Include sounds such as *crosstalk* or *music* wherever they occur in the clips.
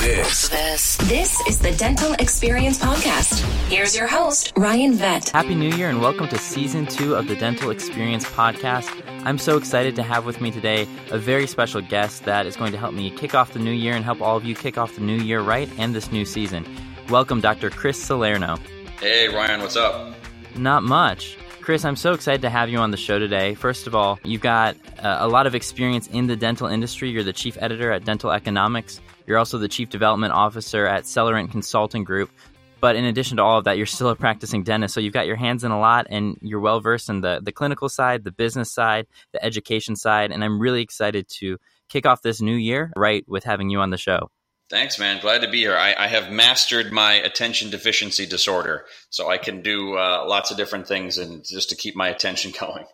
This. This. This is the Dental Experience Podcast. Here's your host, Ryan Vet. Happy New Year and welcome to season two of the Dental Experience Podcast. I'm so excited to have with me today a very special guest that is going to help me kick off the new year and help all of you kick off the new year right and this new season. Welcome, Dr. Chris Salierno. Hey, Ryan, what's up? Not much. Chris, I'm so excited to have you on the show today. First of all, you've got uh, a lot of experience in the dental industry. You're the chief editor at Dental Economics. You're also the chief development officer at Celerant Consulting Group. But in addition to all of that, you're still a practicing dentist. So you've got your hands in a lot and you're well versed in the, the clinical side, the business side, the education side. And I'm really excited to kick off this new year right with having you on the show. Thanks, man. Glad to be here. I, I have mastered my attention deficiency disorder, so I can do uh, lots of different things and just to keep my attention *laughs* going.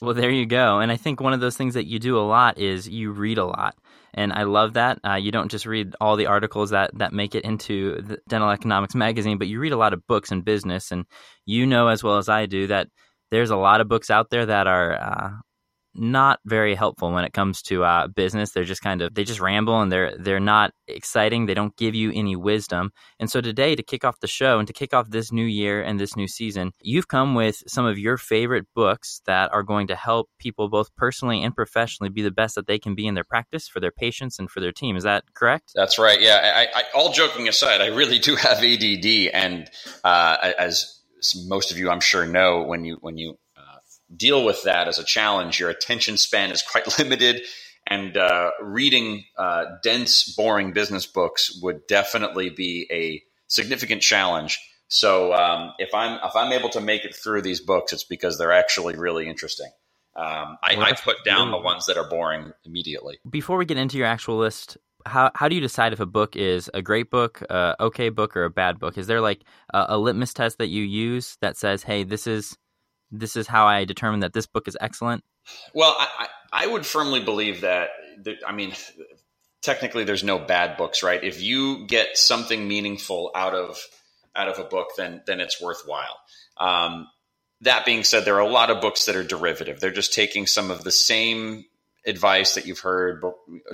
Well, there you go. And I think one of those things that you do a lot is you read a lot. And I love that. Uh, you don't just read all the articles that, that make it into the Dental Economics magazine, but you read a lot of books in business. And you know as well as I do that there's a lot of books out there that are uh, not very helpful when it comes to uh, business. They're just kind of they just ramble and they're they're not exciting. They don't give you any wisdom. And so today, to kick off the show and to kick off this new year and this new season, you've come with some of your favorite books that are going to help people both personally and professionally be the best that they can be in their practice for their patients and for their team. Is that correct? That's right. Yeah. I, I, all joking aside, I really do have ADD, and uh, as most of you, I'm sure, know when you when you deal with that as a challenge. Your attention span is quite *laughs* limited, and uh, reading uh, dense, boring business books would definitely be a significant challenge. So um, if I'm if I'm able to make it through these books, it's because they're actually really interesting. Um, I, I, put down the ones that are boring immediately. Before we get into your actual list, how how do you decide if a book is a great book, a okay book, or a bad book? Is there like a, a litmus test that you use that says, "Hey, this is this is how I determine that this book is excellent? Well, I, I would firmly believe that, that, I mean, technically there's no bad books, right? If you get something meaningful out of out of a book, then then it's worthwhile. Um, that being said, there are a lot of books that are derivative. They're just taking some of the same advice that you've heard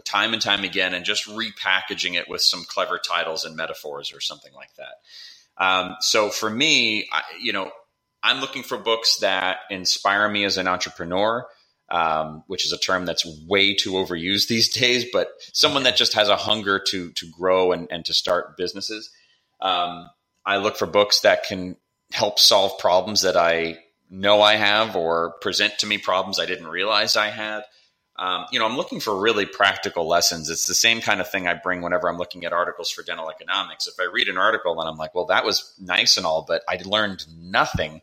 time and time again and just repackaging it with some clever titles and metaphors or something like that. Um, so for me, I, you know, I'm looking for books that inspire me as an entrepreneur, um, which is a term that's way too overused these days, but someone that just has a hunger to to grow and, and to start businesses. Um, I look for books that can help solve problems that I know I have or present to me problems I didn't realize I had. Um, you know, I'm looking for really practical lessons. It's the same kind of thing I bring whenever I'm looking at articles for dental economics. If I read an article and I'm like, well, that was nice and all, but I learned nothing,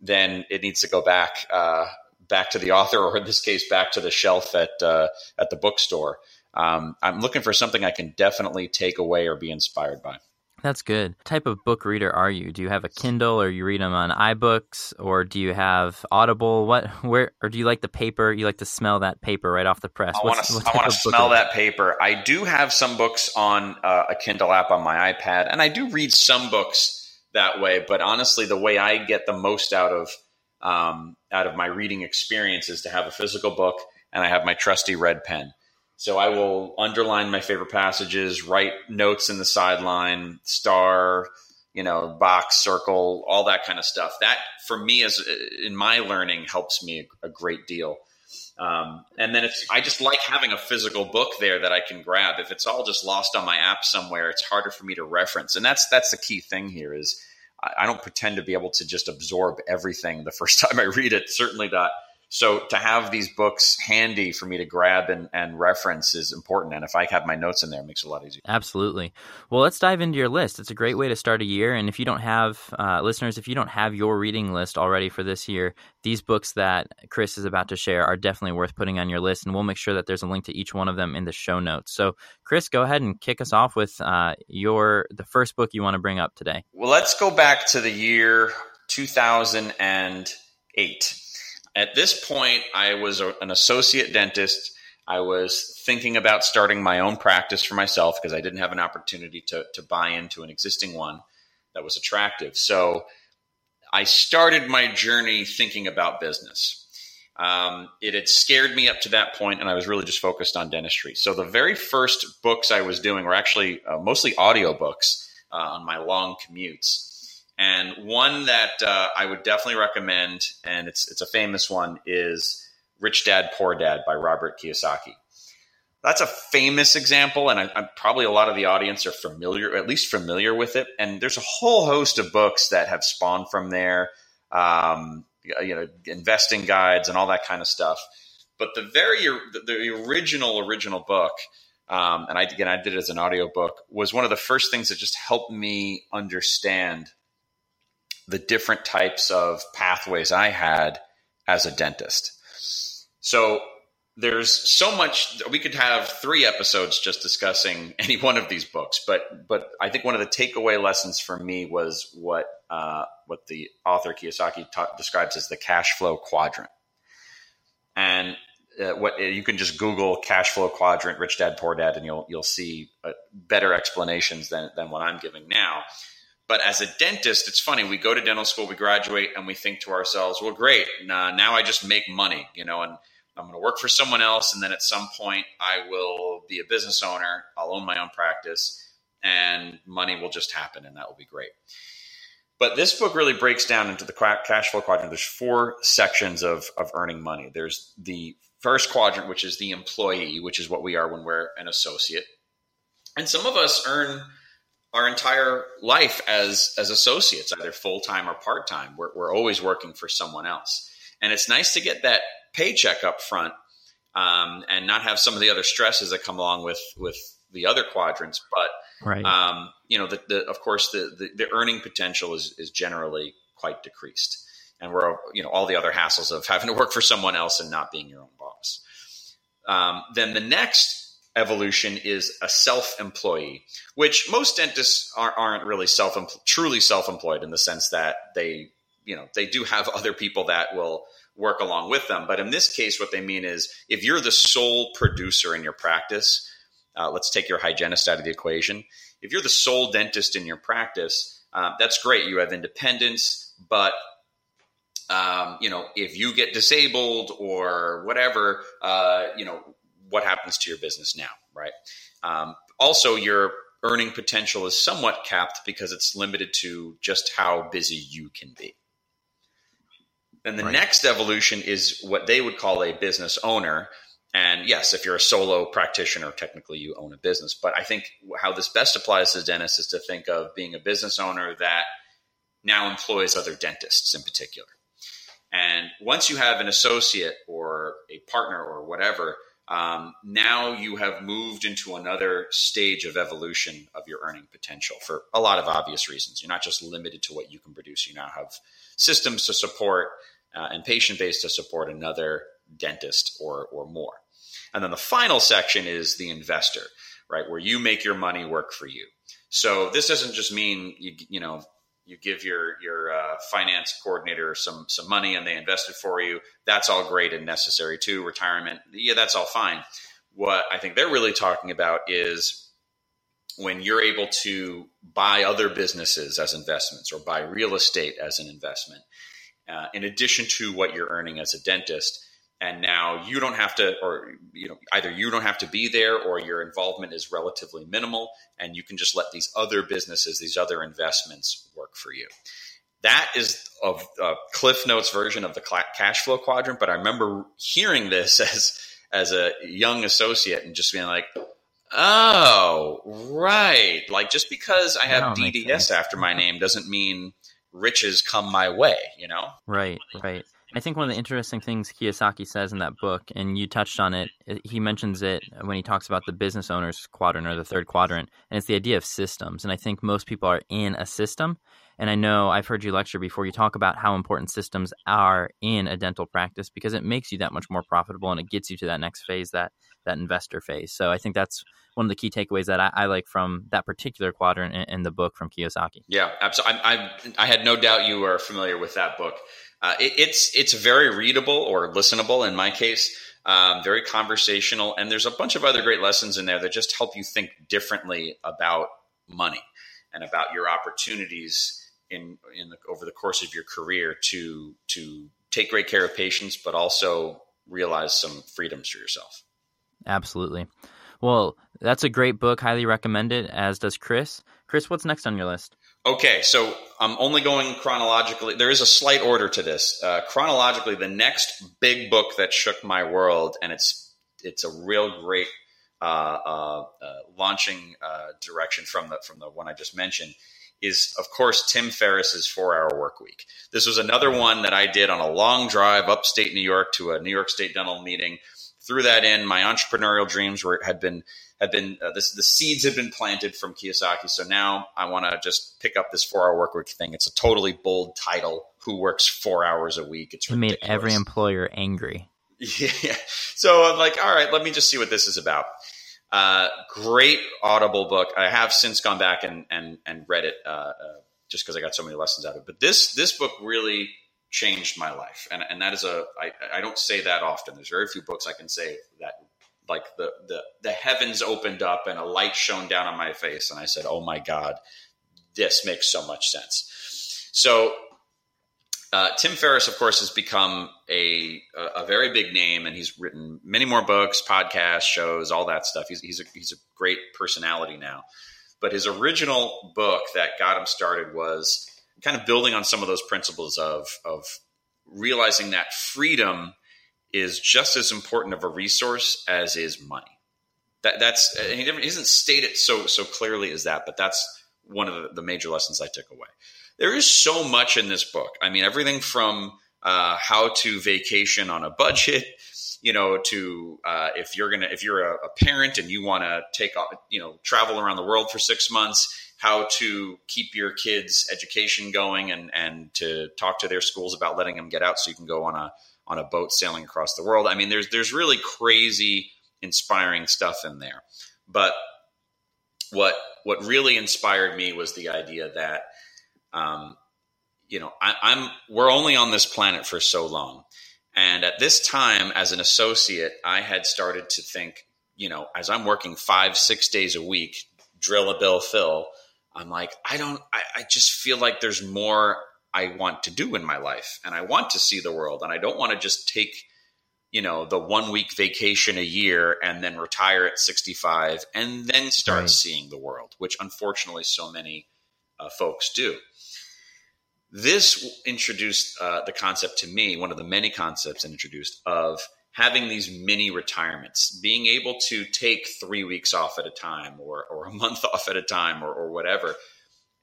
then it needs to go back uh, back to the author, or in this case, back to the shelf at uh, at the bookstore. Um, I'm looking for something I can definitely take away or be inspired by. That's good. What type of book reader are you? Do you have a Kindle or you read them on iBooks or do you have Audible? What *laughs* where or do you like the paper? You like to smell that paper right off the press? I want *laughs* to smell that paper. I do have some books on uh, a Kindle app on my iPad and I do read some books that way, but honestly the way I get the most out of um, out of my reading experience is to have a physical book and I have my trusty red pen. So I will underline my favorite passages, write notes in the sideline, star, you know, box, circle, all that kind of stuff. That for me is in my learning helps me a, great deal. Um, and then it's I just like having a physical book there that I can grab. If it's all just lost on my app somewhere, it's harder for me to reference. And that's that's the key thing here is I, I don't pretend to be able to just absorb everything the *laughs* first time I read it. Certainly not so to have these books handy for me to grab and, and reference is important. And if I have my notes in there, it makes it a lot easier. Absolutely. Well, let's dive into your list. It's a great way to start a year. And if you don't have, uh, listeners, if you don't have your reading list already for this year, these books that Chris is about to share are definitely worth putting on your list. And we'll make sure that there's a link to each one of them in the show notes. So, Chris, go ahead and kick us off with uh, your the first book you want to bring up today. Well, let's go back to the year 2008 at this point, I was a, an associate dentist. I was thinking about starting my own practice for myself because I didn't have an opportunity to, to buy into an existing one that was attractive. So I started my journey thinking about business. Um, it had scared me up to that point, and I was really just focused on dentistry. So the very first books I was doing were actually uh, mostly audiobooks uh, on my long commutes. And one that uh, I would definitely recommend, and it's it's a famous one, is Rich Dad Poor Dad by Robert Kiyosaki. That's a famous example, and I, I'm probably a lot of the audience are familiar, at least familiar with it. And there's a whole host of books that have spawned from there. Um, you know, investing guides and all that kind of stuff. But the very the original original book, um, and I again I did it as an audiobook, was one of the first things that just helped me understand the different types of pathways I had as a dentist. So there's so much we could have three episodes just discussing *laughs* any one of these books but but i think one of the takeaway lessons for me was what uh, what the author kiyosaki describes as the cash flow quadrant and uh, what you can just google cash flow quadrant rich dad poor dad and you'll you'll see uh, better explanations than than what i'm giving now but as a dentist, it's funny. We go to dental school, we graduate, and we think to ourselves, "Well, great. Now, now I just make money," you know, and I'm going to work for someone else, and then at some point I will be a business owner. I'll own my own practice, and money will just happen, and that will be great. But this book really breaks down into the cash flow quadrant. There's four sections of, of earning money. There's the first quadrant, which is the employee, which is what we are when we're an associate. And some of us earn our entire life as as associates, either full time or part time. We're, we're always working for someone else, and it's nice to get that paycheck up front um, and not have some of the other stresses that come along with with the other quadrants. But right. um, you know, the, the, of course, the, the, the earning potential is is generally quite decreased, and we're you know all the other hassles of *laughs* having to work for someone else and not being your own boss. Um, then the next evolution is a self-employee, which most dentists are, aren't really self truly self-employed in the sense that they you know they do have other people that will work along with them. But in this case, what they mean is if you're the sole producer in your practice, uh, let's take your hygienist out of the equation. If you're the sole dentist in your practice, uh, that's great. You have independence, but um, you know, if you get disabled or whatever, uh, you know, what happens to your business now, right? Um, also, your earning potential is somewhat capped because it's limited to just how busy you can be. Then the right. next evolution is what they would call a business owner. And yes, if you're a solo practitioner, technically you own a business. But I think how this best applies to dentists is to think of being a business owner that now employs other dentists in particular. And once you have an associate or a partner or whatever, um, now you have moved into another stage of evolution of your earning potential for a lot of obvious reasons. You're not just limited to what you can produce. You now have systems to support uh, and patient base to support another dentist or, or more. And then the final section is the investor, right? Where you make your money work for you. So this doesn't just mean you, you know, you give your your uh, finance coordinator some some money and they invest it for you. That's all great and necessary too. Retirement, yeah, that's all fine. What I think they're really talking about is when you're able to buy other businesses as investments or buy real estate as an investment uh, in addition to what you're earning as a dentist. And now you don't have to, or you know, either you don't have to be there, or your involvement is relatively minimal, and you can just let these other businesses, these other investments, work for you. That is a, a uh, Cliff Notes version of the cash flow quadrant. But I remember hearing this *laughs* as as a young associate and just being like, "Oh, right! Like just because I have DDS after my name doesn't mean riches come my way, you know? Right, right. I think one of the interesting things Kiyosaki says in that book, and you touched on it, he mentions it when he talks about the business owner's quadrant or the third quadrant, and it's the idea of systems. And I think most people are in a system. And I know I've heard you lecture before, you talk about how important systems are in a dental practice because it makes you that much more profitable and it gets you to that next phase, that that investor phase. So I think that's one of the key takeaways that I, I like from that particular quadrant in, in, the book from Kiyosaki. Yeah, absolutely. I, I, I, had no doubt you are familiar with that book. Uh, it, it's it's very readable or listenable in my case. Um, very conversational, and there's a bunch of other great lessons in there that just help you think differently about money and about your opportunities in in the, over the course of your career to to take great care of patients, but also realize some freedoms for yourself. Absolutely. Well, that's a great book. Highly recommend it, as does Chris. Chris, what's next on your list? Okay, so I'm only going chronologically. There is a slight order to this. Uh, chronologically, the next big book that shook my world, and it's it's a real great uh, uh, uh launching uh, direction from the from the one I just mentioned, is of course Tim Ferriss's Four Hour Work Week. This was another one that I did on a long drive upstate New York to a New York State dental meeting. Threw that in. My entrepreneurial dreams were had been had been uh, this, the seeds have been planted from Kiyosaki. So now I want to just pick up this four hour work week thing. It's a totally bold title. Who works four hours a week? It's it made every employer angry. Yeah. So I'm like, all right, let me just see what this is about. Uh, great Audible book. I have since gone back and and and read it uh, uh, just because I got so many lessons out of it. But this this book really changed my life, and and that is a I, I don't say that often. There's very few books I can say that like the, the the heavens opened up and a light shone down on my face and i said oh my god this makes so much sense. So uh, tim ferriss of course has become a, a, very big name and he's written many more books podcasts shows all that stuff. He's, he's, a, he's a great personality now. But his original book that got him started was kind of building on some of those principles of of realizing that freedom is just as important of a resource as is money. That, that's he doesn't state it so so clearly as that, but that's one of the, the, major lessons I took away. There is so much in this book. I mean, everything from uh, how to vacation on a budget, you know, to uh, if you're gonna if you're a, a parent and you want to take off, you know travel around the world for six months, how to keep your kids' education going and and to talk to their schools about letting them get out so you can go on a on a boat sailing across the world. I mean, there's there's really crazy, inspiring stuff in there. But what what really inspired me was the idea that, um, you know, I, I'm we're only on this planet for so long, and at this time, as an associate, I had started to think, you know, as I'm working five six days a week, drill a bill, fill. I'm like, I don't, I, I just feel like there's more I want to do in my life and I want to see the world and I don't want to just take you know the one week vacation a year and then retire at 65 and then start right. seeing the world which unfortunately so many uh, folks do this introduced uh, the concept to me one of the many concepts introduced of having these mini retirements being able to take three weeks off at a time or, or a month *laughs* off at a time or, or whatever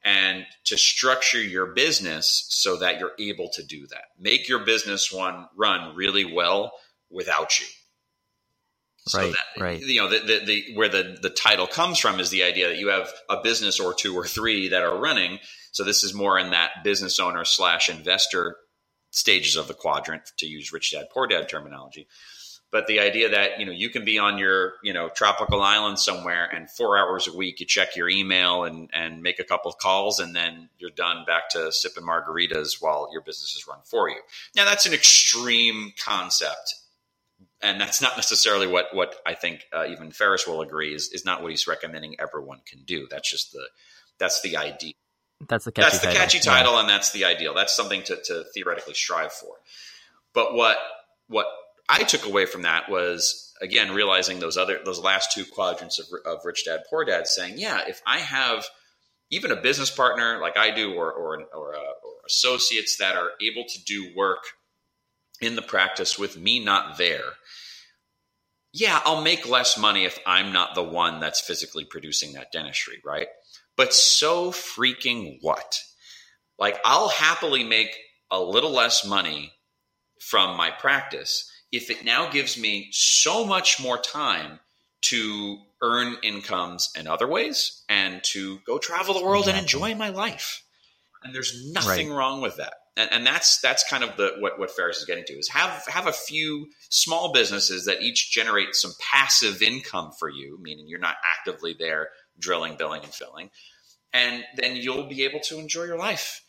and to structure your business so that you're able to do that. Make your business one run really well without you. So right, that, right. You know, the, the, the, where the, the title comes from is the idea that you have a business or two or three that are running. So this is more in that business owner slash investor stages of the quadrant, to use rich dad, poor dad terminology but the idea that you know you can be on your you know tropical island somewhere and four hours a week you check your email and and make a couple of calls and then you're done back to sipping margaritas while your business is run for you. Now that's an extreme concept and that's not necessarily what what i think uh, even ferriss will agree is, is not what he's recommending everyone can do. That's just the that's the idea. That's the catchy that's the title. catchy title yeah. and that's the ideal. That's something to, to theoretically strive for. But what what I took away from that was again realizing those other those last two quadrants of, of rich dad poor dad saying yeah if I have even a business partner like I do or or, or, uh, or associates that are able to do work in the practice with me not there yeah I'll make less money if I'm not the one that's physically producing that dentistry right? But so freaking what? Like I'll happily make a little less money from my practice if it now gives me so much more time to earn incomes in other ways and to go travel the world exactly. and enjoy my life. And there's nothing right. wrong with that. And, and, that's that's kind of the what, what Ferriss is getting to is have have a few small businesses that each generate some passive income for you, meaning you're not actively there drilling, billing, and filling, and then you'll be able to enjoy your life.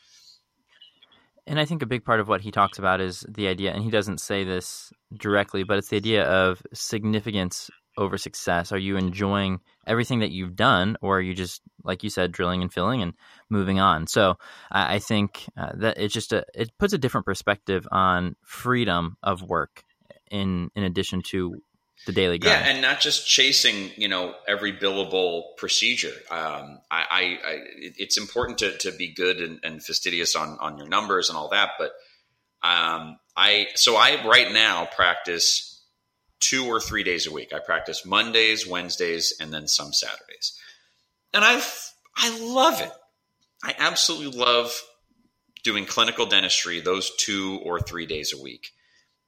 And I think a big part of what he talks about is the idea, and he doesn't say this directly, but it's the idea of significance over success? Are you enjoying everything that you've done, or are you just, like you said, drilling and filling and moving on? So I, I think uh, that it's just a it puts a different perspective on freedom of work in in addition to the daily grind. Yeah, and not just chasing, you know, every billable procedure. Um, I, I, I, it's important to, to be good and, and, fastidious on, on your numbers and all that. But um, I, so I right now practice two or three days a week. I practice Mondays, Wednesdays, and then some Saturdays. And I, I love it. I absolutely love doing clinical dentistry those two or three days a week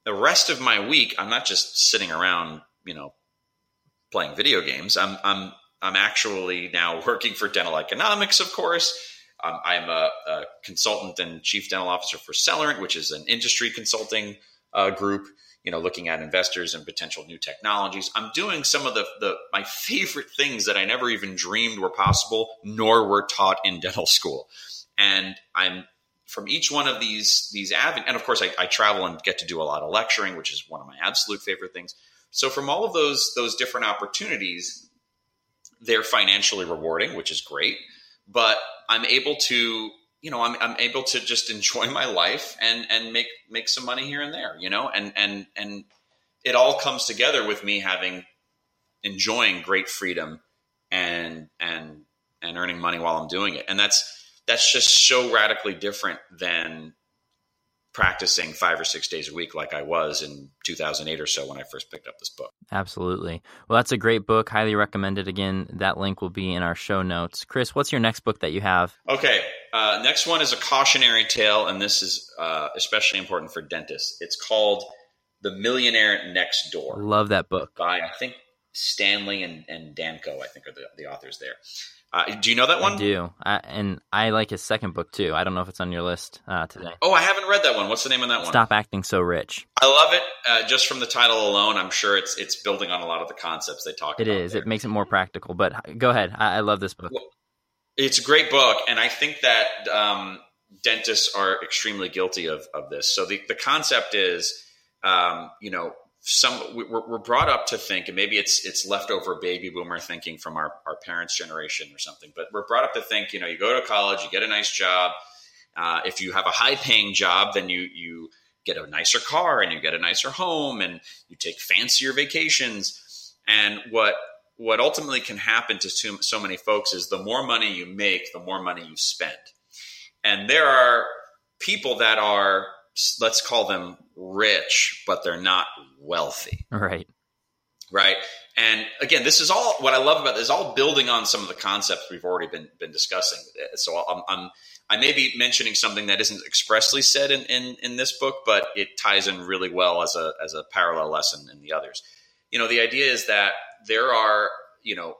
the rest of my week, I'm not just sitting around, you know, playing video games. I'm I'm I'm actually now *laughs* working for Dental Economics, of course. Um, I'm a, a, consultant and chief dental officer for Celerant, which is an industry consulting uh, group. You know, looking at investors and potential new technologies. I'm doing some of the, the my favorite things that I never even dreamed were possible, nor were taught in dental school. And I'm from each one of these these avenues, and of course, I, I, travel and get to do a lot of lecturing, which is one of my absolute favorite things. So, from all of those those different opportunities, they're financially rewarding, which is great. But I'm able to, you know, I'm, I'm able to just enjoy *laughs* my life and and make make some money here and there, you know, and and and it all comes together with me having enjoying great freedom and and and earning money while I'm doing it, and that's that's just so radically different than practicing five or six days a week like I was in 2008 or so when I first picked up this book. Absolutely. Well, that's a great book. Highly recommended. Again, that link will be in our show notes. Chris, what's your next book that you have? Okay. Uh, next one is a cautionary tale, and this is uh, especially important for dentists. It's called The Millionaire Next Door. Love that book. By, I think, Stanley and, and Danko, I think, are the, the authors there. Uh, do you know that one? I do, I, and I like his second book too. I don't know if it's on your list uh, today. Oh, I haven't read that one. What's the name of that one? Stop acting so rich. I love it. Uh, just from the title alone, I'm sure it's it's building on a lot of the concepts they talk it about. It is. There. It makes it more practical. But go ahead. I, I love this book. It's a great book, and I think that um, dentists are extremely guilty of of this. So the the concept is, um, you know, some we're, we're, brought up to think, and maybe it's it's leftover baby boomer thinking from our, our parents' generation or something, but we're brought up to think, you know, you go to college, you get a nice job. Uh, if you have a high paying job, then you you get a nicer car and you get a nicer home and you take fancier vacations. And what what ultimately can happen to so, so many folks is the more money you make, the more money you spend. And there are people that are let's call them rich, but they're not wealthy. Right. Right. And again, this is all what I love about this is all building on some of the concepts we've already been been discussing. So I'm, I'm I may be mentioning something that isn't expressly said in, in, in this book, but it ties in really well as a as a parallel lesson in the others. You know, the idea is that there are, you know,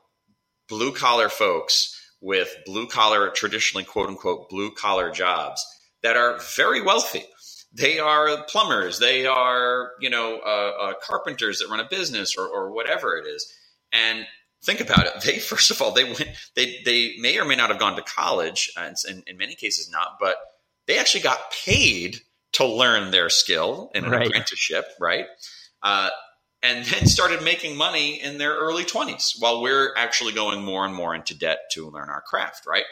blue collar folks with blue collar, traditionally quote unquote blue collar jobs that are very wealthy they are plumbers, they are you know uh, uh, carpenters that run a business or, or whatever it is. And think about it. *laughs* They first of all they went they they may or may not have gone to college, and in, in many cases not, but they actually got paid to learn their skill in an right. apprenticeship, right? Uh, and then started making money in their early 20s while we're actually going more and more into debt to learn our craft, right?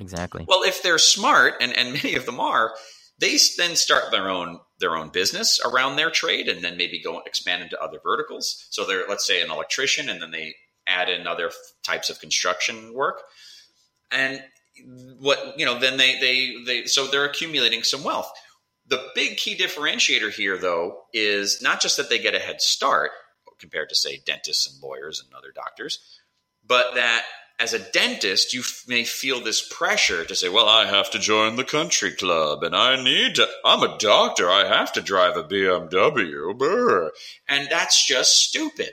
Exactly. Well, if they're smart, and, and many of them are, they then start their own their own business around their trade and then maybe go expand into other verticals. So they're let's say an electrician and then they add in other types of construction work. And what you know then they they they so they're accumulating some wealth. The big key differentiator here though is not just that they get a head start compared to say dentists and lawyers and other doctors but that as a dentist, you f- may feel this pressure to say, well, I have to join the country club and I need to, I'm a doctor. I have to drive a BMW. Brr. And that's just stupid.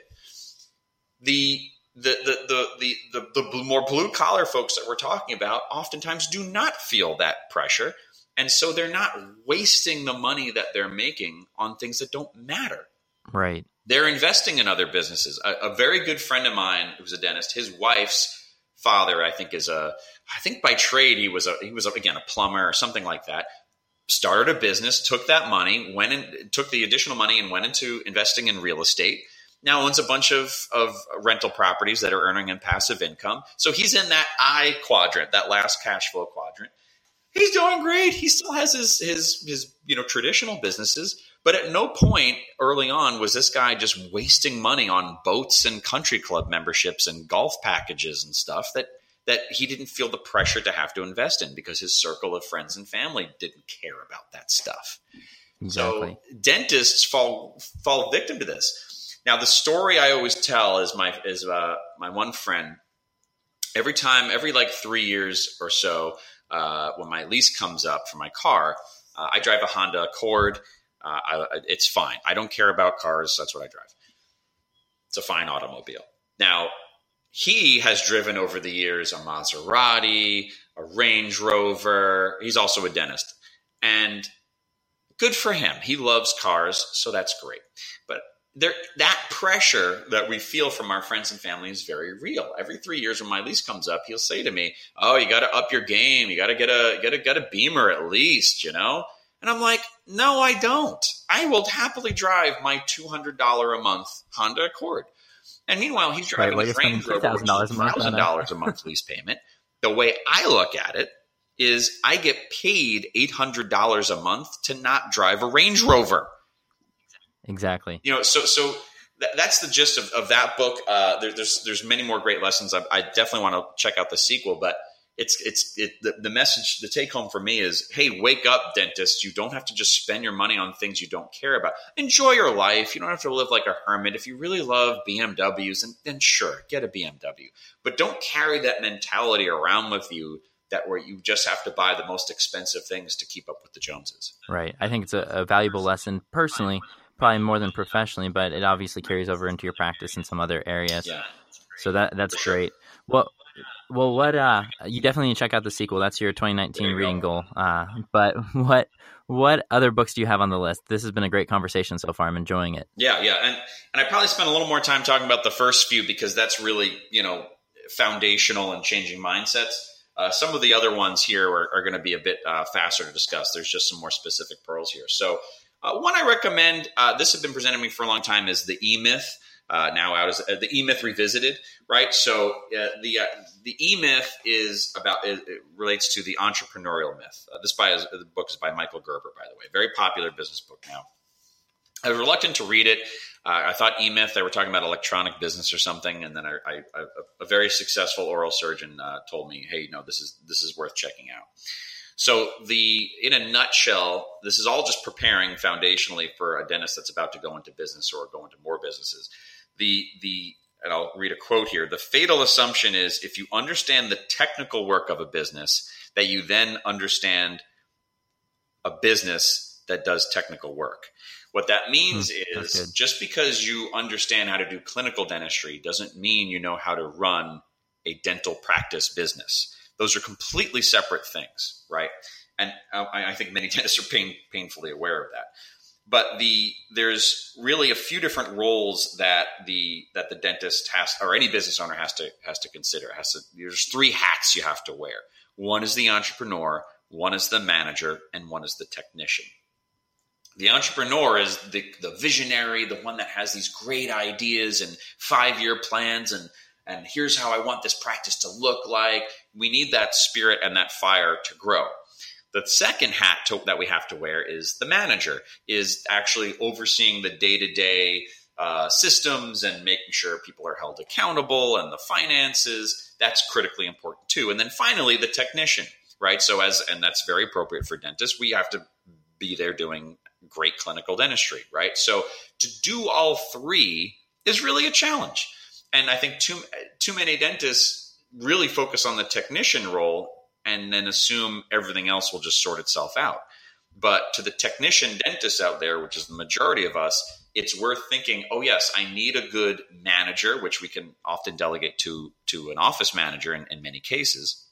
The, the, the, the, the, the, the more blue collar folks that we're talking about oftentimes do not feel that pressure. And so they're not wasting the money that they're making on things that don't matter. Right. They're investing in other businesses. A, a very good friend of mine who's a dentist, his wife's father, I think, is a, I think by trade he was a, he was a, again a plumber or something like that. Started a business, took that money, went and took the additional money and went into investing in real estate. now owns a bunch of, of rental properties that are earning him passive income. So he's in that I quadrant, that last cash flow quadrant. He's doing great. He still has his his his you know traditional businesses, but at no point early on was this guy just wasting money on boats and country club memberships and golf packages and stuff that that he didn't feel the pressure to have to invest in because his circle of friends and family didn't care about that stuff. Exactly. So dentists fall fall victim to this. Now, the story I always tell is my is uh, my one friend. Every time, every like three years or so, uh, when my lease comes up for my car, uh, I drive a Honda Accord. Uh, I, it's fine. I don't care about cars. That's what I drive. It's a fine automobile. Now, he has driven over the years a Maserati, a Range Rover. He's also a dentist. And good for him. He loves cars, so that's great. But there, that pressure that we feel from our friends and family is very real. Every three years, when my lease comes up, he'll say to me, "Oh, you got to up your game. You got to get a get a get a Beamer at least, you know." And I'm like, "No, I don't. I will happily drive my two hundred dollar a month Honda Accord." And meanwhile, he's driving right, a Range Rover, thousand dollars a month lease payment. The way I look at it is, I get paid eight hundred dollars a month to not drive a Range Rover. Exactly. You know, so so th- that's the gist of, of that book. Uh, there, there's there's many more great lessons. I, I definitely want to check out the sequel, but it's it's it, the, the message the take home for me is hey wake up dentists you don't have to just spend your money on things you don't care about. Enjoy your life. You don't have to live like a hermit. If you really love bmws then, then sure get a bmw but don't carry that mentality around with you that where you just have to buy the most expensive things to keep up with the joneses. Right. I think it's a, a valuable lesson personally probably more than professionally, but it obviously carries over into your practice in some other areas. Yeah. So that that's great. Well, well, what uh, you definitely need to check out the sequel. That's your 2019 you reading go. goal. Uh, but *laughs* what what other books do you have on the list? This has been a great conversation so far. I'm enjoying it. Yeah, yeah, and and I probably spent a little more time talking about the first few because that's really you know foundational and changing mindsets. Uh, some of the other ones here are, are going to be a bit uh, faster to discuss. There's just some more specific pearls here. So uh, one I recommend, uh, this has been presented to me for a long time, is the E Myth. Uh, now out as uh, the E Myth Revisited, right? So uh, the uh, the E Myth is about it, it, relates to the entrepreneurial myth. this by the book is by Michael Gerber, by the way, very popular business book now. I was reluctant to read it. I thought E Myth they were talking about electronic business or something, and then I, I, I, a very successful oral surgeon told me, "Hey, no, this is this is worth checking out." So the in a nutshell, this is all just preparing foundationally for a dentist that's about to go into business or go into more businesses. The the and I'll read a quote here. The fatal assumption is if you understand the technical work of a business, that you then understand a business that does technical work. What that means hmm, is just because you understand how to do clinical dentistry doesn't mean you know how to run a dental practice business. Those are completely separate things, right? And uh, I, I think many *laughs* dentists are pain, painfully aware of that. But the there's really a few different roles that the that the dentist has or any business owner has to has to consider. Has to there's three hats you have to wear. One is the entrepreneur, one is the manager, and one is the technician. The entrepreneur is the, the visionary, the one that has these great ideas and five year plans and and here's how I want this practice to look like. We need that spirit and that fire to grow. The second hat to, that we have to wear is the manager, is actually overseeing the day to day systems and making sure people are held accountable and the finances. That's critically important too. And then finally, the technician, right? So, as, and that's very appropriate for dentists, we have to be there doing great clinical dentistry, right? So, to do all three is really a challenge. And I think too too many dentists really focus on the technician role and then assume everything else will just sort itself out. But to the technician dentist out there, which is the majority of us, it's worth thinking, oh yes, I need a good manager, which we can often delegate to to an office manager in, in many cases.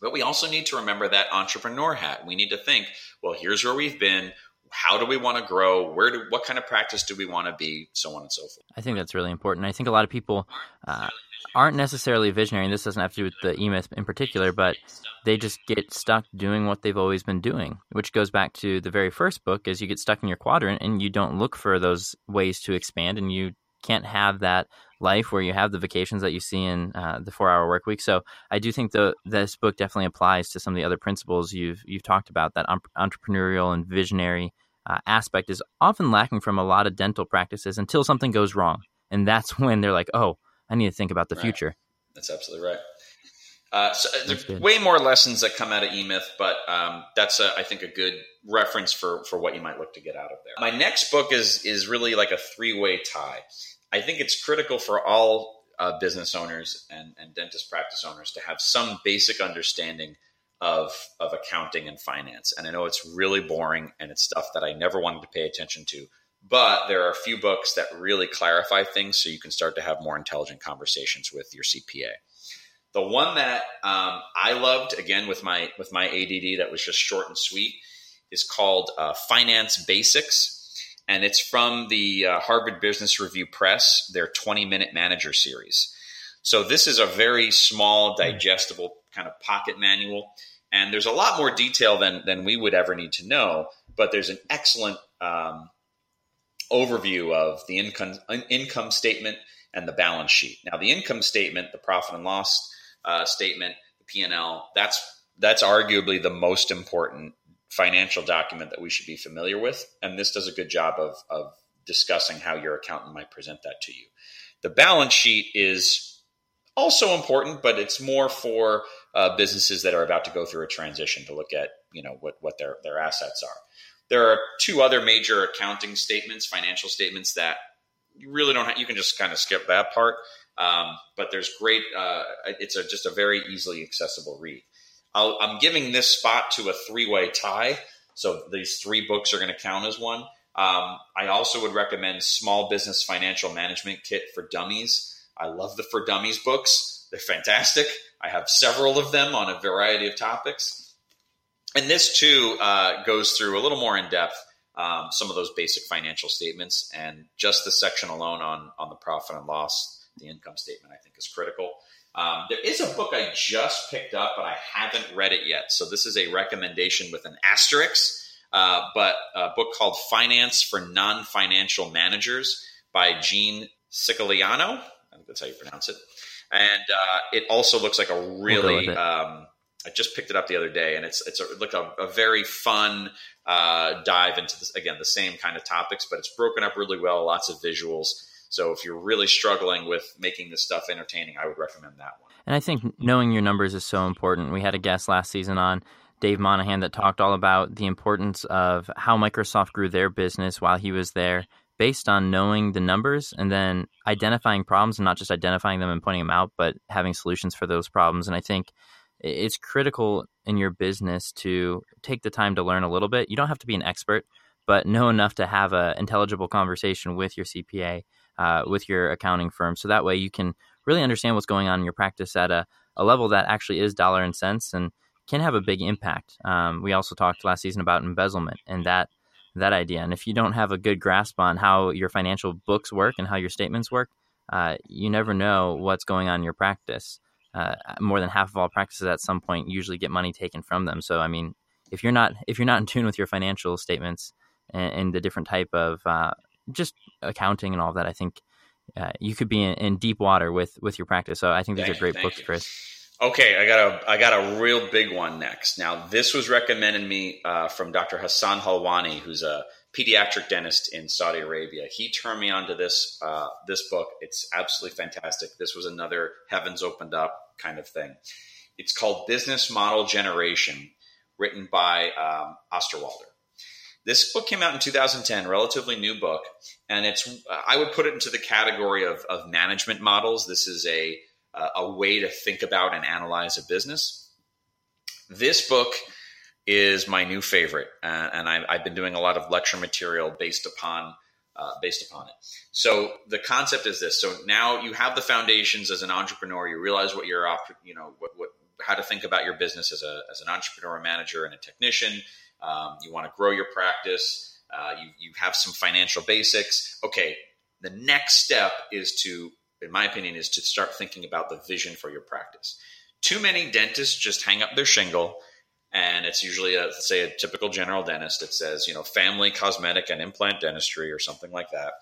But we also need to remember that entrepreneur hat. We need to think, well, here's where we've been how do we want to grow? Where do what kind of practice do we want to be? So on and so forth. I think that's really important. I think a lot of people uh, aren't necessarily visionary and this doesn't have to do with the emyth in particular but they just get stuck doing what they've always been doing which goes back to the very first book is you get stuck in your quadrant and you don't look for those ways to expand and you can't have that life where you have the vacations that you see in uh, the four hour work week. So I do think the, this book definitely applies to some of the other principles you've you've talked about. That entrepreneurial and visionary uh, aspect is often lacking from a lot of dental practices until something goes wrong, and that's *laughs* when they're like, "Oh, I need to think about the right. future." That's absolutely right. Uh, so uh, there's way more lessons that come out of eMyth, but um, that's a, I think a good reference for for what you might look to get out of there. My next book is is really like a three way tie. I think it's critical for all uh, business owners and, and dentist practice owners to have some basic understanding of of accounting and finance. And I know it's really boring and it's stuff that I never wanted to pay attention to. But there are a few books that really clarify things so you can start to have more intelligent conversations with your CPA. The one that um, I loved, again with my with my ADD, that was just short and sweet, is called uh, Finance Basics and it's from the uh, Harvard Business Review Press, their 20 minute manager series. So this is a very small, digestible kind of pocket manual. And there's a lot more detail than, than we would ever need to know, but there's an excellent um, overview of the income, income statement and the balance sheet. Now, the income statement, the profit and loss uh, statement, the P&L, that's, that's arguably the most important financial document that we should be familiar with. And this does a good job of, of discussing how your accountant might present that to you. The balance sheet is also important, but it's more for uh, businesses that are about to go through a transition to look at you know what, what their, their assets are. There are two other major accounting statements, financial statements that you really don't have, you can just kind of skip that part. Um, but there's great, uh, it's a, just a very easily accessible read i am giving this spot to a three way tie. So these three books are going to count as one. Um, I also would recommend Small Business Financial Management Kit for Dummies. I love the For Dummies books. They're fantastic. I have several of them on a variety of topics. And this too uh, goes through a little more in depth um, some of those basic financial statements. And just the section alone on, on the profit and loss, the income statement, I think is critical. Um, there is a book I just picked up, but I haven't read it yet. So this is a recommendation with an asterisk, uh, but a book called Finance for Non Financial Managers by Gene Siciliano. I think that's how you pronounce it. And uh, it also looks like a really. We'll um, I just picked it up the other day, and it's it's a, like a, a very fun uh, dive into this again the same kind of topics, but it's broken up really well. Lots of visuals. So if you're really struggling with making this stuff entertaining, I would recommend that one. And I think knowing your numbers is so important. We had a guest last season on Dave Monahan that talked all about the importance of how Microsoft grew their business while he was there based on knowing the numbers and then identifying problems and not just identifying them and pointing them out, but having solutions for those problems. And I think it's critical in your business to take the time to learn a little bit. You don't have to be an expert, but know enough to have an intelligible conversation with your CPA uh, with your accounting firm. So that way you can really understand what's going on in your practice at a, a level that actually is dollar and cents and can have a big impact. Um, we also talked last season about embezzlement and that that idea. And if you don't have a good grasp on how your financial books work and how your statements work, uh, you never know what's going on in your practice. Uh, more than half of all practices at some point usually get money taken from them. So I mean, if you're not if you're not in tune with your financial statements and, and the different type of uh, just accounting and all of that, I think uh, you could be in, in, deep water with with your practice. So I think these thank are great books, you. Chris. Okay, I got a I got a real big one next. Now, this was recommended me uh, from Dr. Hassan Halwani, who's a pediatric dentist in Saudi Arabia. He turned me onto this uh, this book. It's absolutely fantastic. This was another heavens opened up kind of thing. It's called Business Model Generation, written by um, Osterwalder. This book came out in 2010, relatively new book, and it's I would put it into the category of, of management models. This is a a way to think about and analyze a business. This book is my new favorite, uh, and I, have been doing a lot of lecture material based upon uh, based upon it. So the concept is this: so now you have the foundations as an entrepreneur. You realize what you're, you know, what, what how to think about your business as a as an entrepreneur, a manager, and a technician. Um, you want to grow your practice. Uh, you, you have some financial basics. Okay, the next step is to, in my opinion, is to start thinking about the vision for your practice. Too many dentists just hang up their shingle, and it's usually a say a typical general dentist. It says you know family cosmetic and implant dentistry or something like that,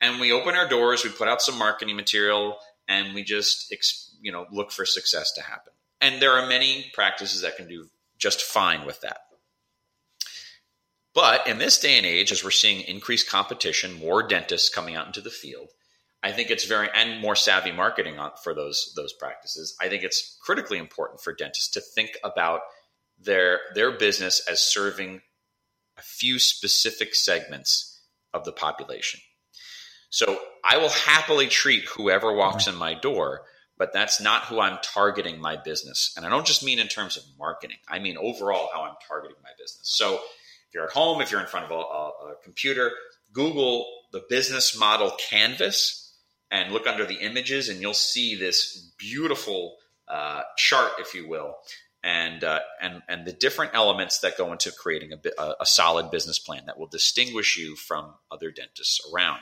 and we open our doors, we put out some marketing material, and we just you know look for success to happen. And there are many practices that can do just fine with that. But in this day and age, as we're seeing increased competition, more dentists coming out into the field, I think it's very and more savvy marketing for those those practices. I think it's critically important for dentists to think about their their business as serving a few specific segments of the population. So I will happily treat whoever walks in my door, but that's not who I'm targeting my business. And I don't just mean in terms of marketing, I mean overall how I'm targeting my business. So if you're at home, if you're in front of a, a, a computer, Google the business model canvas and look under the images, and you'll see this beautiful uh, chart, if you will, and uh, and and the different elements that go into creating a, a, solid business plan that will distinguish you from other dentists around.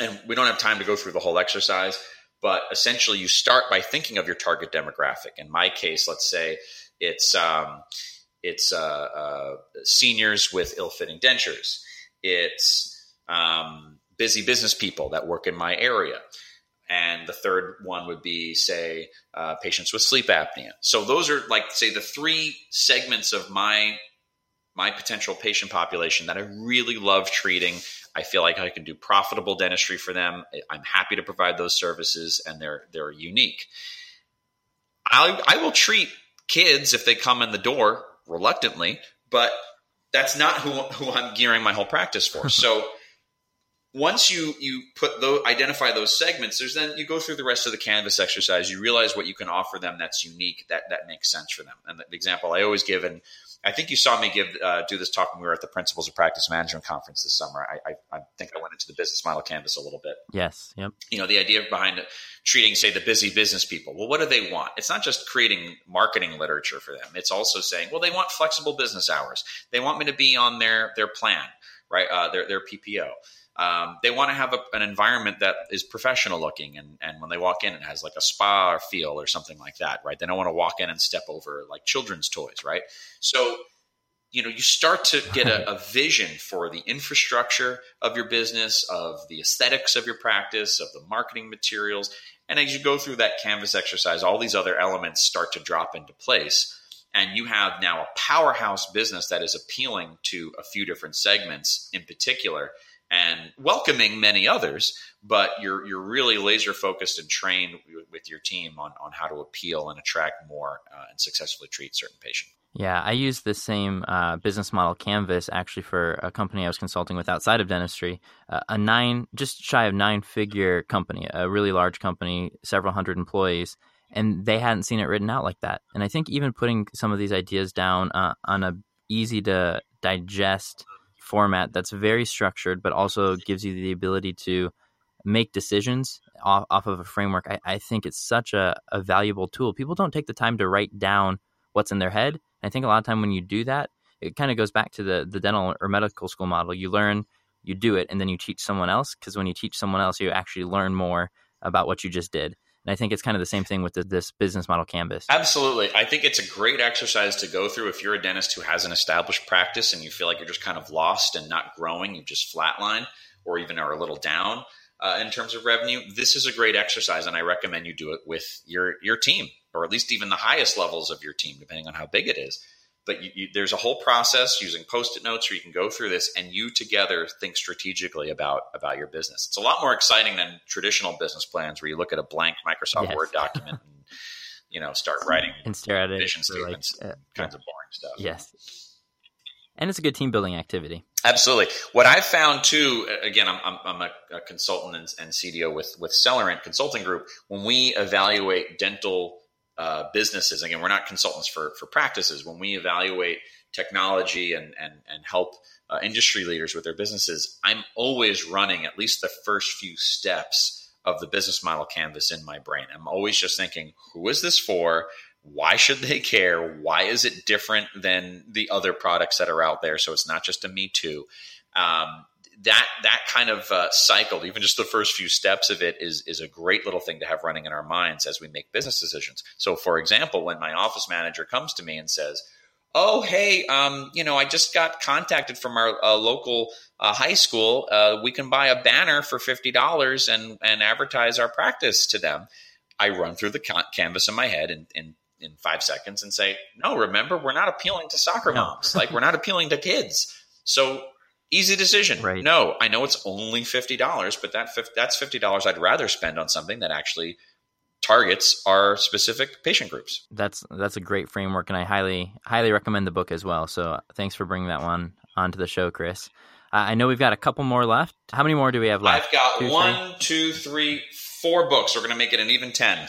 And we don't have time to go through the whole exercise, but essentially, you start by thinking of your target demographic. In my case, let's say it's um, it's uh, uh, seniors with ill-fitting dentures. It's um, busy business people that work in my area and the third one would be say uh, patients with sleep apnea. So those are like say the three segments of my my potential patient population that i really love treating. I feel like i can do profitable dentistry for them. I'm happy to provide those services and they're they're unique. I i will treat kids if they come in the door reluctantly but that's not who, who i'm gearing my whole practice for. *laughs* So once you you put those identify those segments there's then you go through the rest of the canvas exercise you realize what you can offer them that's unique that that makes sense for them. And the example i always give and i think you saw me give uh, do this talk when we were at the principles of practice management conference this summer. I, I, I think i went into the business model canvas a little bit. Yes yep. You know the idea behind treating say the busy business people. Well what do they want? It's not just creating marketing literature for them. It's also saying well they want flexible business hours. They want me to be on their their plan right? Uh, their their ppo um, they want to have a, an environment that is professional looking and, and when they walk in it has like a spa feel or something like that right? They don't want to walk in and step over like children's toys right? So you know you start to get a, a vision for the infrastructure of your business of the aesthetics of your practice of the marketing materials and as you go through that canvas exercise all these other elements start to drop into place and you have now a powerhouse business that is appealing to a few different segments in particular and welcoming many others, but you're you're really laser focused and trained with your team on on how to appeal and attract more uh, and successfully treat certain patients. Yeah, I used the same uh, business model canvas actually for a company I was consulting with outside of dentistry, uh, a nine, just shy of nine figure company, a really large company, several hundred employees, and they hadn't seen it written out like that. And I think even putting some of these ideas down uh, on a easy to digest format that's very structured, but also gives you the ability to make decisions off, off of a framework. I, I think it's such a, a, valuable tool. People don't take the time to write down what's in their head. I think a lot of time when you do that, it kind of goes back to the the dental or medical school model. You learn, you do it, and then you teach someone else. Because when you teach someone else, you actually learn more about what you just did. And I think it's kind of the same thing with the, this business model canvas. Absolutely. I think it's a great exercise to go through if you're a dentist who has an established practice and you feel like you're just kind of lost and not growing, you just flatline or even are a little down uh, in terms of revenue. This is a great exercise, and I recommend you do it with your your team, or at least even the highest levels of your team, depending on how big it is but you, you, there's a whole process using post-it notes where you can go through this and you together think strategically about about your business. It's a lot more exciting than traditional business plans where you look at a blank microsoft yes. word document and you know start writing and stare at it vision statements like, uh, kinds of boring stuff. yes. And it's a good team building activity. Absolutely. What i've found too again i'm, I'm, I'm a, a, consultant and, and cdo with with Cellerant consulting group. When we evaluate dental uh, businesses. Again, we're not consultants for for practices. When we evaluate technology and and and help uh, industry leaders with their businesses, I'm always running at least the first few steps of the business model canvas in my brain. I'm always just thinking, who is this for? Why should they care? Why is it different than the other products that are out there? So it's not just a me too. Um, that that kind of uh, cycle, even just the first few steps of it, is is a great little thing to have running in our minds as we make business decisions. So, for example, when my office manager comes to me and says, oh, hey, um, you know, I just got contacted from our uh, local uh, high school. Uh, we can buy a banner for fifty dollars and and advertise our practice to them. I run through the con- canvas in my head in, in in five seconds and say, no, remember, we're not appealing to soccer No. moms. like we're not appealing to kids. So easy decision. Right. No, I know it's only fifty dollars, but that that's fifty dollars I'd rather spend on something that actually targets our specific patient groups. That's that's a great framework, and I highly highly recommend the book as well. So thanks for bringing that one onto the show, Chris. Uh, I know we've got a couple more left. How many more do we have left? I've got Two, one, two, three, four books. We're going to make it an even 10.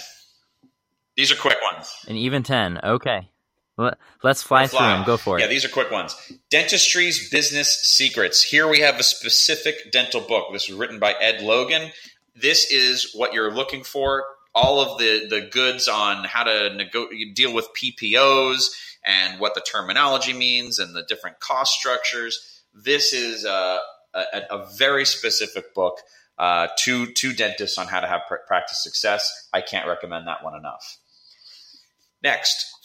These are quick ones. An even ten. Okay, Let, us fly, through them. Go for it. Yeah, these are quick ones. Dentistry's Business Secrets. Here we have a specific dental book. This was written by Ed Logan. This is what you're looking for. All of the, the goods on how to nego- deal with PPOs and what the terminology means and the different cost structures. This is a, a, a very specific book uh, to, to dentists on how to have pr- practice success. I can't recommend that one enough. Next,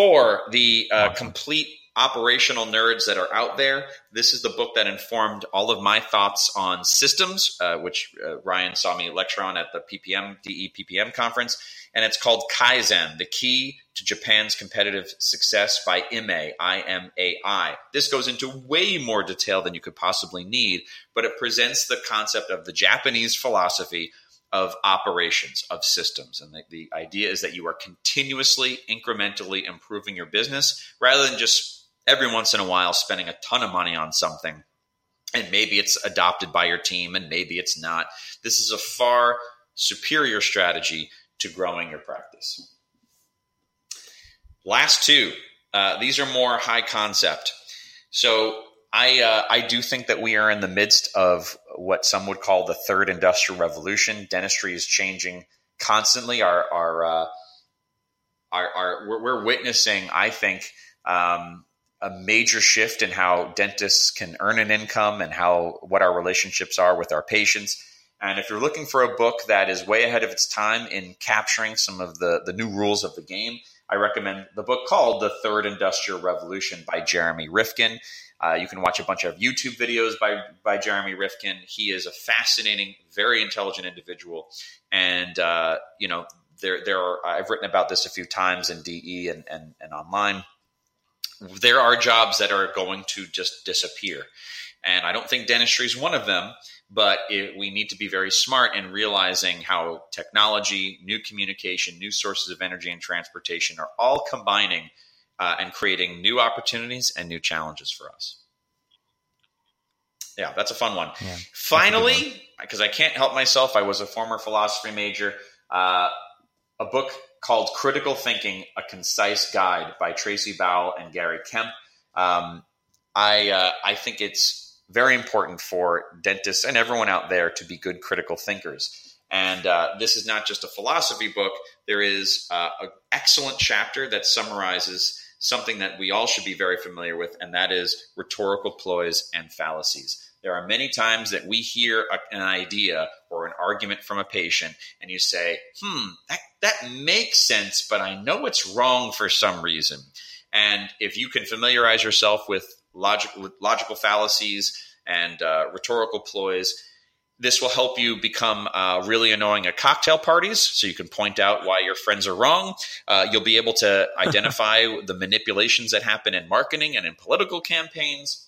for the uh, complete operational nerds that are out there, this is the book that informed all of my thoughts on systems, uh, which uh, Ryan saw me lecture on at the PPM DE PPM conference, and it's called Kaizen: The Key to Japan's Competitive Success by IMAI. I M A I. This goes into way more detail than you could possibly need, but it presents the concept of the Japanese philosophy of operations of systems. And the, the idea is that you are continuously incrementally improving your business rather than just every once in a while spending a ton of money on something and maybe it's adopted by your team and maybe it's not. This is a far superior strategy to growing your practice. Last two uh, these are more high concept. So I uh, I do think that we are in the midst of what some would call the third industrial revolution. Dentistry is changing constantly. Our our uh, our, our we're, we're witnessing, I think, um, a major shift in how dentists can earn an income and how what our relationships are with our patients. And if you're looking for a book that is way ahead of its time in capturing some of the the new rules of the game, I recommend the book called The Third Industrial Revolution by Jeremy Rifkin. Uh, you can watch a bunch of YouTube videos by, by Jeremy Rifkin. He is a fascinating, very intelligent individual. And, uh, you know, there, there are, I've written about this a few times in DE and, and, and online. There are jobs that are going to just disappear. And I don't think dentistry is one of them, but it, we need to be very smart in realizing how technology, new communication, new sources of energy and transportation are all combining uh, and creating new opportunities and new challenges for us. Yeah, that's a fun one. Yeah, Finally, because I can't help myself, I was a former philosophy major. Uh, a book called Critical Thinking: A Concise Guide by Tracy Bowell and Gary Kemp. Um, I uh, I think it's very important for dentists and everyone out there to be good critical thinkers. And uh, this is not just a philosophy book. There is uh, an excellent chapter that summarizes something that we all should be very familiar with, and that is rhetorical ploys and fallacies. There are many times that we hear a, an idea or an argument from a patient, and you say, hmm, that, that makes sense, but I know it's wrong for some reason. And if you can familiarize yourself with logic, logical fallacies and uh, rhetorical ploys, this will help you become uh, really annoying at cocktail parties so you can point out why your friends are wrong. Uh, you'll be able to *laughs* identify the manipulations that happen in marketing and in political campaigns.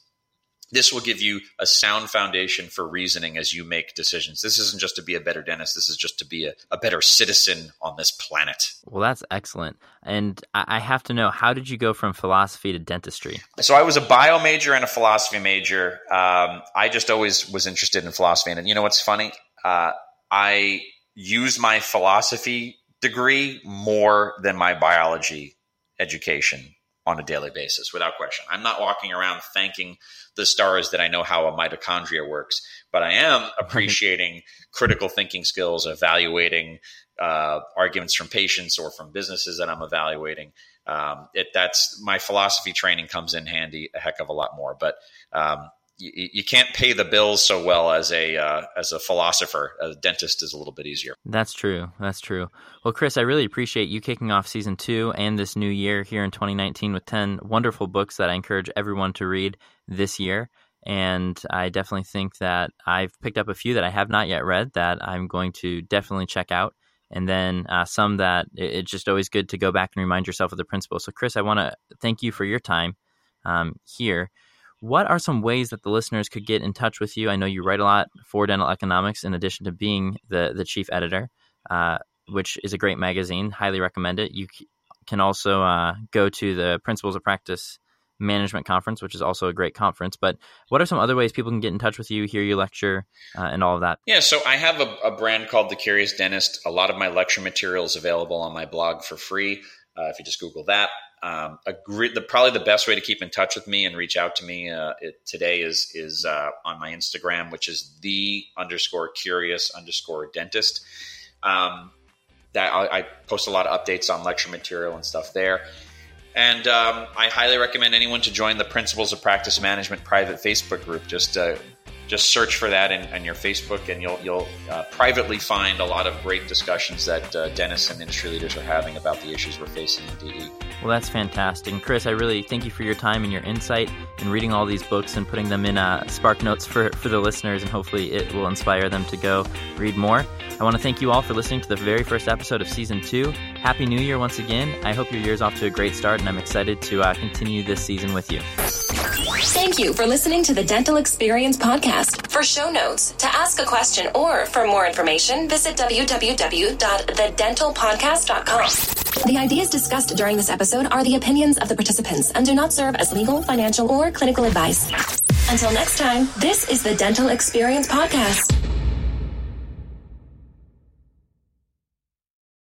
This will give you a sound foundation for reasoning as you make decisions. This isn't just to be a better dentist, this is just to be a, a better citizen on this planet. Well, that's excellent. And I have to know, how did you go from philosophy to dentistry? So I was a bio major and a philosophy major. Um, I just always was interested in philosophy. And you know what's funny? Uh, I use my philosophy degree more than my biology education on a daily basis, without question. I'm not walking around thanking the stars that I know how a mitochondria works, but I am appreciating critical thinking skills, evaluating uh, arguments from patients or from businesses that I'm evaluating. Um, it that's my philosophy training comes in handy a heck of a lot more. But um, you, you, can't pay the bills so well as a uh, as a philosopher. A dentist is a little bit easier. That's true. That's true. Well, Chris, I really appreciate you kicking off season two and this new year here in 2019 with 10 wonderful books that I encourage everyone to read this year. And I definitely think that I've picked up a few that I have not yet read that I'm going to definitely check out. And then uh, some that it's just always good to go back and remind yourself of the principles. So, Chris, I want to thank you for your time um, here. What are some ways that the listeners could get in touch with you? I know you write a lot for Dental Economics in addition to being the, the chief editor, uh, which is a great magazine. Highly recommend it. You can also uh, go to the Principles of Practice Management Conference, which is also a great conference. But what are some other ways people can get in touch with you, hear you lecture, uh, and all of that? Yeah, so I have a, a, brand called The Curious Dentist. A lot of my lecture material is available on my blog for free. Uh, if you just Google that, um, agree, the, probably the best way to keep in touch with me and reach out to me uh, it, today is is uh, on my Instagram, which is the underscore curious underscore dentist. Um, that I, I, post a lot of updates on lecture material and stuff there. And um, I highly recommend anyone to join the Principles of Practice Management private Facebook group. Just uh, just search for that in, in your Facebook, and you'll you'll uh, privately find a lot of great discussions that uh, dentists and industry leaders are having about the issues we're facing in DE. Well, that's fantastic, and Chris, I really thank you for your time and your insight in reading all these books and putting them in uh, Spark Notes for for the listeners, and hopefully it will inspire them to go read more. I want to thank you all for listening to the very first episode of season two. Happy New Year once again. I hope your year's off to a great start, and I'm excited to uh, continue this season with you. Thank you for listening to the Dental Experience Podcast. For show notes, to ask a question, or for more information, visit www.thedentalpodcast.com. The ideas discussed during this episode are the opinions of the participants and do not serve as legal, financial, or clinical advice. Until next time, this is the Dental Experience Podcast.